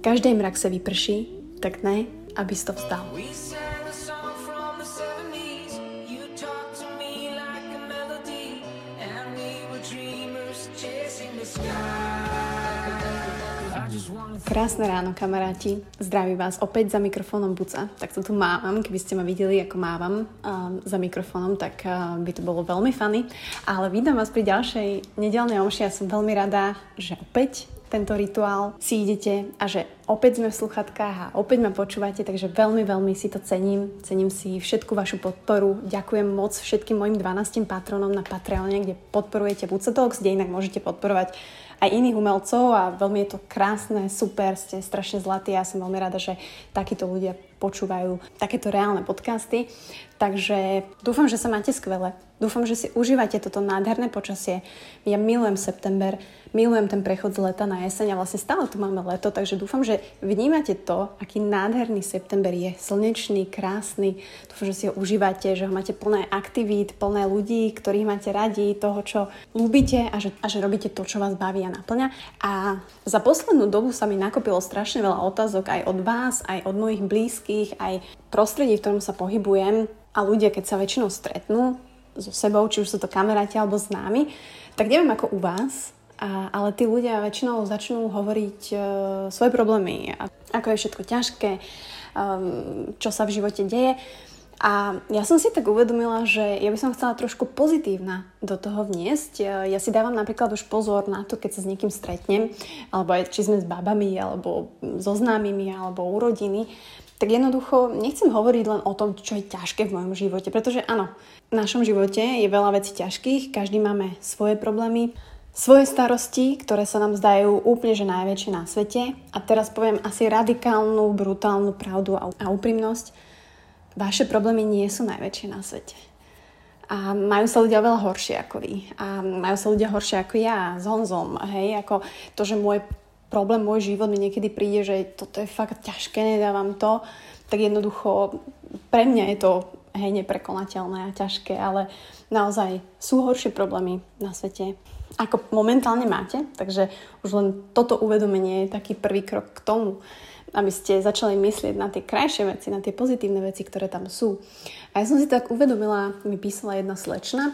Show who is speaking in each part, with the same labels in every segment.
Speaker 1: Každý mrak se vyprší, tak ne, aby to vstal. Krásne ráno, kamaráti. Zdraví vás opäť za mikrofónom Buca. Tak to tu mávam. Keby ste ma videli, ako mávam uh, za mikrofónom, tak uh, by to bolo veľmi funny. Ale vítam vás pri ďalšej nedelnej omši. Ja som veľmi rada, že opäť tento rituál si idete a že opäť sme v sluchatkách a opäť ma počúvate, takže veľmi, veľmi si to cením. Cením si všetku vašu podporu. Ďakujem moc všetkým mojim 12 patronom na Patreone, kde podporujete Talks, kde inak môžete podporovať aj iných umelcov a veľmi je to krásne, super, ste strašne zlatí. Ja som veľmi rada, že takíto ľudia počúvajú takéto reálne podcasty. Takže dúfam, že sa máte skvele. Dúfam, že si užívate toto nádherné počasie. Ja milujem september, milujem ten prechod z leta na jeseň a vlastne stále tu máme leto, takže dúfam, že vnímate to, aký nádherný september je. Slnečný, krásny. Dúfam, že si ho užívate, že ho máte plné aktivít, plné ľudí, ktorých máte radi, toho, čo ľúbite a že, a že robíte to, čo vás baví a naplňa. A za poslednú dobu sa mi nakopilo strašne veľa otázok aj od vás, aj od mojich blízkych, aj prostredí, v ktorom sa pohybujem a ľudia, keď sa väčšinou stretnú, so sebou, či už sú to kamaráti alebo známi, tak neviem ako u vás, a, ale tí ľudia väčšinou začnú hovoriť uh, svoje problémy, a ako je všetko ťažké, um, čo sa v živote deje. A ja som si tak uvedomila, že ja by som chcela trošku pozitívna do toho vniesť. Ja si dávam napríklad už pozor na to, keď sa s niekým stretnem, alebo aj či sme s babami, alebo so známymi, alebo u rodiny, tak jednoducho nechcem hovoriť len o tom, čo je ťažké v mojom živote, pretože áno, v našom živote je veľa vecí ťažkých, každý máme svoje problémy, svoje starosti, ktoré sa nám zdajú úplne že najväčšie na svete. A teraz poviem asi radikálnu, brutálnu pravdu a, úprimnosť. Vaše problémy nie sú najväčšie na svete. A majú sa ľudia veľa horšie ako vy. A majú sa ľudia horšie ako ja, s Honzom. Hej, ako to, že môj problém, môj život mi niekedy príde, že toto je fakt ťažké, nedávam to, tak jednoducho pre mňa je to hej, neprekonateľné a ťažké, ale naozaj sú horšie problémy na svete, ako momentálne máte, takže už len toto uvedomenie je taký prvý krok k tomu, aby ste začali myslieť na tie krajšie veci, na tie pozitívne veci, ktoré tam sú. A ja som si tak uvedomila, mi písala jedna slečna,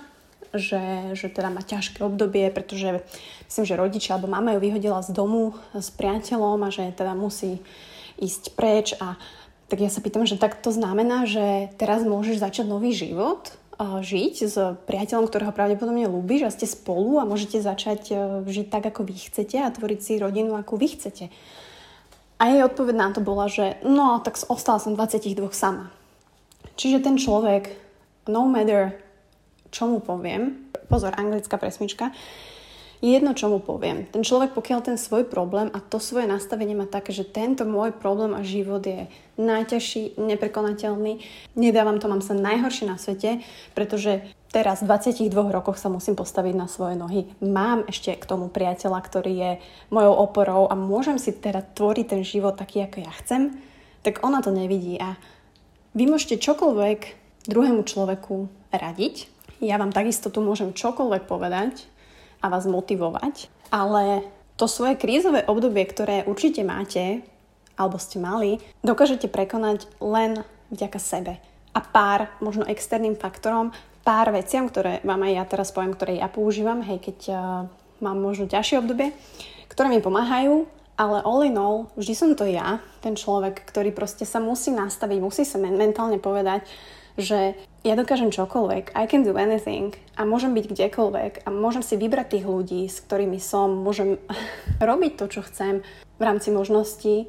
Speaker 1: že, že teda má ťažké obdobie, pretože myslím, že rodičia alebo mama ju vyhodila z domu s priateľom a že teda musí ísť preč a tak ja sa pýtam, že tak to znamená, že teraz môžeš začať nový život, žiť s priateľom, ktorého pravdepodobne ľúbiš a ste spolu a môžete začať e, žiť tak, ako vy chcete a tvoriť si rodinu, ako vy chcete. A jej odpoveď na to bola, že no, tak ostala som 22 sama. Čiže ten človek, no matter čo mu poviem, pozor, anglická presmička, je jedno, čo mu poviem. Ten človek, pokiaľ ten svoj problém a to svoje nastavenie má také, že tento môj problém a život je najťažší, neprekonateľný, nedávam to, mám sa najhoršie na svete, pretože teraz v 22 rokoch sa musím postaviť na svoje nohy. Mám ešte k tomu priateľa, ktorý je mojou oporou a môžem si teda tvoriť ten život taký, ako ja chcem, tak ona to nevidí a vy môžete čokoľvek druhému človeku radiť. Ja vám takisto tu môžem čokoľvek povedať, a vás motivovať. Ale to svoje krízové obdobie, ktoré určite máte, alebo ste mali, dokážete prekonať len vďaka sebe. A pár, možno externým faktorom, pár veciam, ktoré vám aj ja teraz poviem, ktoré ja používam, hej, keď uh, mám možno ťažšie obdobie, ktoré mi pomáhajú, ale all in all, vždy som to ja, ten človek, ktorý proste sa musí nastaviť, musí sa mentálne povedať, že ja dokážem čokoľvek, I can do anything a môžem byť kdekoľvek a môžem si vybrať tých ľudí, s ktorými som, môžem robiť to, čo chcem v rámci možností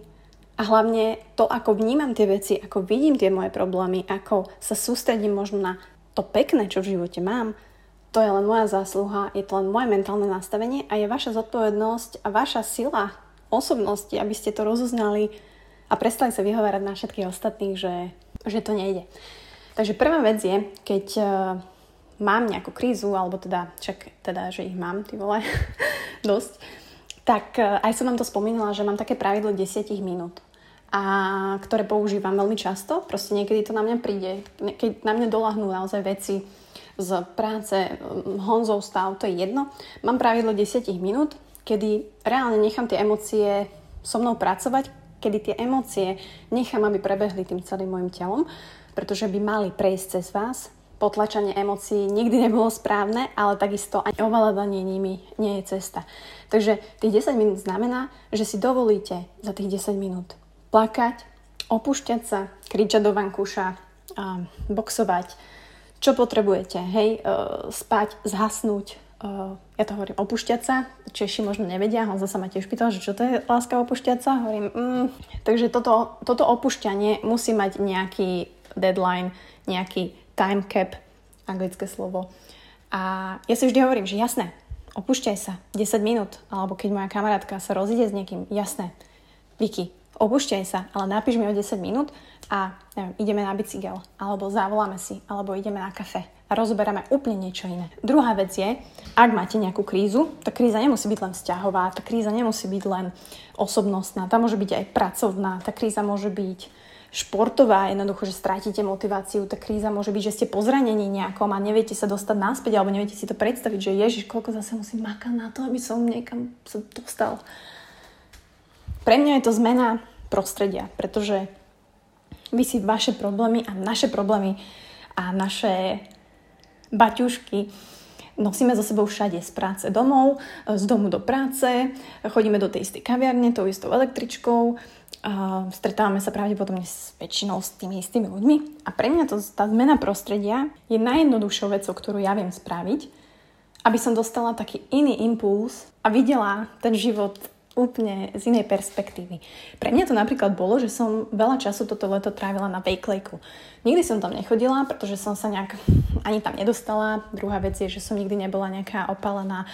Speaker 1: a hlavne to, ako vnímam tie veci, ako vidím tie moje problémy, ako sa sústredím možno na to pekné, čo v živote mám, to je len moja zásluha, je to len moje mentálne nastavenie a je vaša zodpovednosť a vaša sila osobnosti, aby ste to rozoznali a prestali sa vyhovárať na všetkých ostatných, že, že to nejde. Takže prvá vec je, keď uh, mám nejakú krízu, alebo teda, čak, teda, že ich mám, ty vole, dosť, tak uh, aj som vám to spomínala, že mám také pravidlo 10 minút a ktoré používam veľmi často. Proste niekedy to na mňa príde, keď na mňa dolahnú naozaj veci z práce, Honzov stav, to je jedno. Mám pravidlo 10 minút, kedy reálne nechám tie emócie so mnou pracovať, kedy tie emócie nechám, aby prebehli tým celým môjim telom, pretože by mali prejsť cez vás. Potlačanie emócií nikdy nebolo správne, ale takisto ani ovládanie nimi nie je cesta. Takže tých 10 minút znamená, že si dovolíte za tých 10 minút plakať, opúšťať sa, kričať do vankúša, boxovať, čo potrebujete, hej, e, spať, zhasnúť, ja to hovorím opúšťať sa, Češi možno nevedia, Honza sa ma tiež pýtal, že čo to je láska opúšťať sa, hovorím, mm, takže toto, toto opúšťanie musí mať nejaký deadline, nejaký time cap, anglické slovo. A ja si vždy hovorím, že jasné, opúšťaj sa 10 minút, alebo keď moja kamarátka sa rozíde s niekým, jasné, Vicky, opúšťaj sa, ale napíš mi o 10 minút a neviem, ideme na bicykel, alebo zavoláme si, alebo ideme na kafe a rozoberáme úplne niečo iné. Druhá vec je, ak máte nejakú krízu, tá kríza nemusí byť len vzťahová, tá kríza nemusí byť len osobnostná, tá môže byť aj pracovná, tá kríza môže byť športová, jednoducho, že strátite motiváciu, tá kríza môže byť, že ste pozranení nejakom a neviete sa dostať naspäť alebo neviete si to predstaviť, že ježiš, koľko zase musím makať na to, aby som niekam sa dostal. Pre mňa je to zmena prostredia, pretože vy si vaše problémy a naše problémy a naše baťušky nosíme za sebou všade z práce domov, z domu do práce, chodíme do tej istej kaviarne, tou istou električkou, stretávame sa pravdepodobne s väčšinou s tými istými ľuďmi. A pre mňa to, tá zmena prostredia je najjednoduchšou vecou, ktorú ja viem spraviť, aby som dostala taký iný impuls a videla ten život úplne z inej perspektívy. Pre mňa to napríklad bolo, že som veľa času toto leto trávila na Wakelejku. Nikdy som tam nechodila, pretože som sa nejak ani tam nedostala. Druhá vec je, že som nikdy nebola nejaká opalená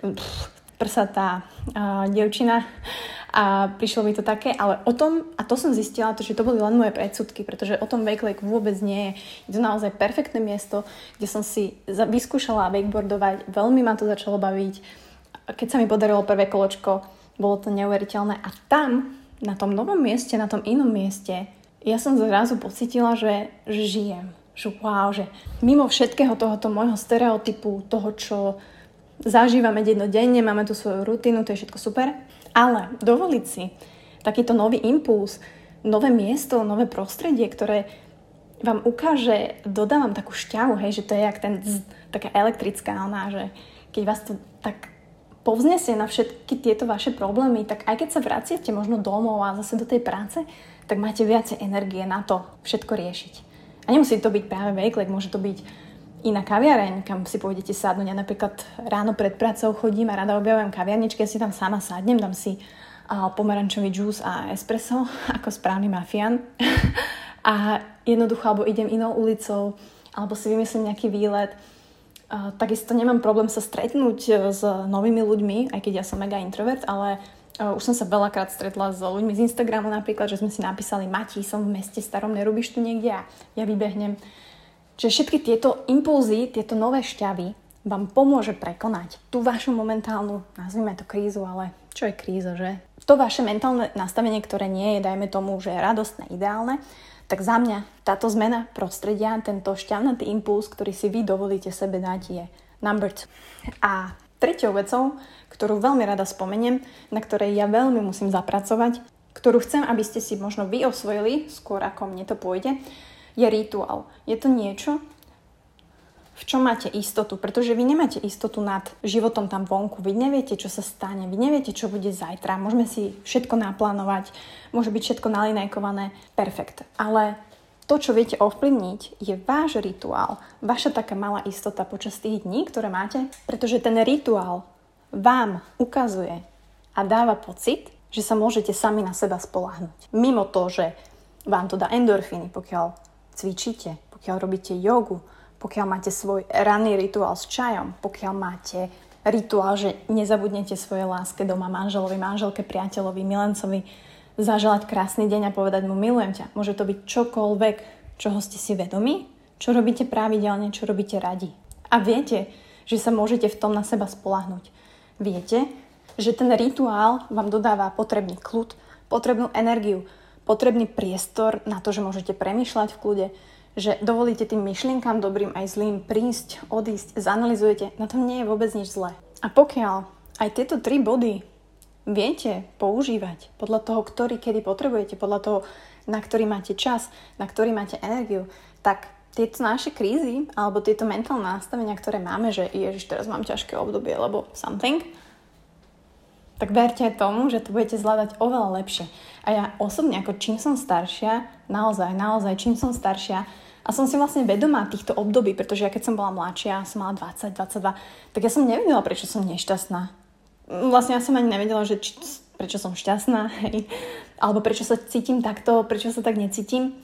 Speaker 1: pff, prsatá uh, devčina a prišlo mi to také, ale o tom, a to som zistila, to, že to boli len moje predsudky, pretože o tom Wake vôbec nie je. Je to naozaj perfektné miesto, kde som si vyskúšala wakeboardovať, veľmi ma to začalo baviť. Keď sa mi podarilo prvé koločko, bolo to neuveriteľné. A tam, na tom novom mieste, na tom inom mieste, ja som zrazu pocitila, že, žijem. Že wow, že mimo všetkého tohoto môjho stereotypu, toho, čo zažívame dennodenne, máme tu svoju rutinu, to je všetko super. Ale dovoliť si takýto nový impuls, nové miesto, nové prostredie, ktoré vám ukáže, dodávam takú šťavu, hej, že to je jak ten zzz, taká elektrická ona, že keď vás to tak povznesie na všetky tieto vaše problémy, tak aj keď sa vraciate možno domov a zase do tej práce, tak máte viacej energie na to všetko riešiť. A nemusí to byť práve vejklek, môže to byť iná kaviareň, kam si pôjdete sadnúť. Ja napríklad ráno pred prácou chodím a rada objavujem kaviarničky, ja si tam sama sadnem, dám si pomerančový džús a espresso ako správny mafian. a jednoducho, alebo idem inou ulicou, alebo si vymyslím nejaký výlet takisto nemám problém sa stretnúť e, s novými ľuďmi, aj keď ja som mega introvert, ale uh, už som sa veľakrát stretla s ľuďmi z Instagramu napríklad, že sme si napísali Mati, som v meste starom, nerobíš tu niekde a ja vybehnem. Čiže všetky tieto impulzy, tieto nové šťavy vám pomôže prekonať tú vašu momentálnu, nazvime to krízu, ale čo je kríza, že? To vaše mentálne nastavenie, ktoré nie je, dajme tomu, že radostné, ideálne, tak za mňa táto zmena prostredia, tento šťavnatý impuls, ktorý si vy dovolíte sebe dať, je number two. A treťou vecou, ktorú veľmi rada spomeniem, na ktorej ja veľmi musím zapracovať, ktorú chcem, aby ste si možno vy osvojili, skôr ako mne to pôjde, je rituál. Je to niečo, v čom máte istotu, pretože vy nemáte istotu nad životom tam vonku, vy neviete, čo sa stane, vy neviete, čo bude zajtra, môžeme si všetko naplánovať, môže byť všetko nalinajkované, perfekt. Ale to, čo viete ovplyvniť, je váš rituál, vaša taká malá istota počas tých dní, ktoré máte, pretože ten rituál vám ukazuje a dáva pocit, že sa môžete sami na seba spolahnuť. Mimo to, že vám to dá endorfíny, pokiaľ cvičíte, pokiaľ robíte jogu, pokiaľ máte svoj ranný rituál s čajom, pokiaľ máte rituál, že nezabudnete svoje láske doma manželovi, manželke, priateľovi, milencovi, zaželať krásny deň a povedať mu milujem ťa. Môže to byť čokoľvek, čoho ste si vedomi, čo robíte pravidelne, čo robíte radi. A viete, že sa môžete v tom na seba spolahnuť. Viete, že ten rituál vám dodáva potrebný kľud, potrebnú energiu, potrebný priestor na to, že môžete premýšľať v kľude, že dovolíte tým myšlienkam dobrým aj zlým prísť, odísť, zanalizujete, na tom nie je vôbec nič zlé. A pokiaľ aj tieto tri body viete používať podľa toho, ktorý kedy potrebujete, podľa toho, na ktorý máte čas, na ktorý máte energiu, tak tieto naše krízy alebo tieto mentálne nastavenia, ktoré máme, že ježiš, teraz mám ťažké obdobie, lebo something, tak verte tomu, že to budete zvládať oveľa lepšie. A ja osobne, ako čím som staršia, naozaj, naozaj, čím som staršia, a som si vlastne vedomá týchto období, pretože ja keď som bola mladšia, som mala 20, 22, tak ja som nevedela, prečo som nešťastná. Vlastne ja som ani nevedela, že či, prečo som šťastná, hej, alebo prečo sa cítim takto, prečo sa tak necítim.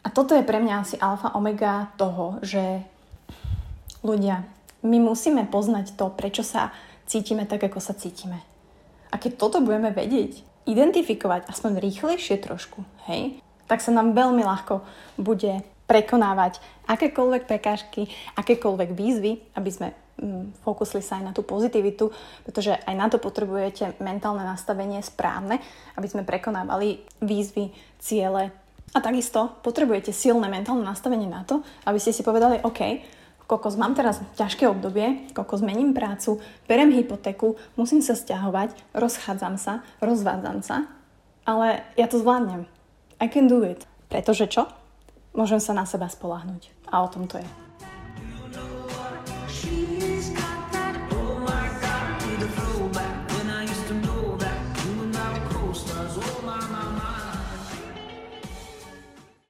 Speaker 1: A toto je pre mňa asi alfa omega toho, že ľudia, my musíme poznať to, prečo sa cítime tak, ako sa cítime. A keď toto budeme vedieť, identifikovať aspoň rýchlejšie trošku, hej, tak sa nám veľmi ľahko bude prekonávať akékoľvek prekážky, akékoľvek výzvy, aby sme mm, fokusli sa aj na tú pozitivitu, pretože aj na to potrebujete mentálne nastavenie správne, aby sme prekonávali výzvy, ciele. A takisto potrebujete silné mentálne nastavenie na to, aby ste si povedali, OK, kokos, mám teraz ťažké obdobie, kokos, zmením prácu, berem hypotéku, musím sa stiahovať, rozchádzam sa, rozvádzam sa, ale ja to zvládnem. I can do it. Pretože čo? Môžem sa na seba spolahnuť. A o tom to je.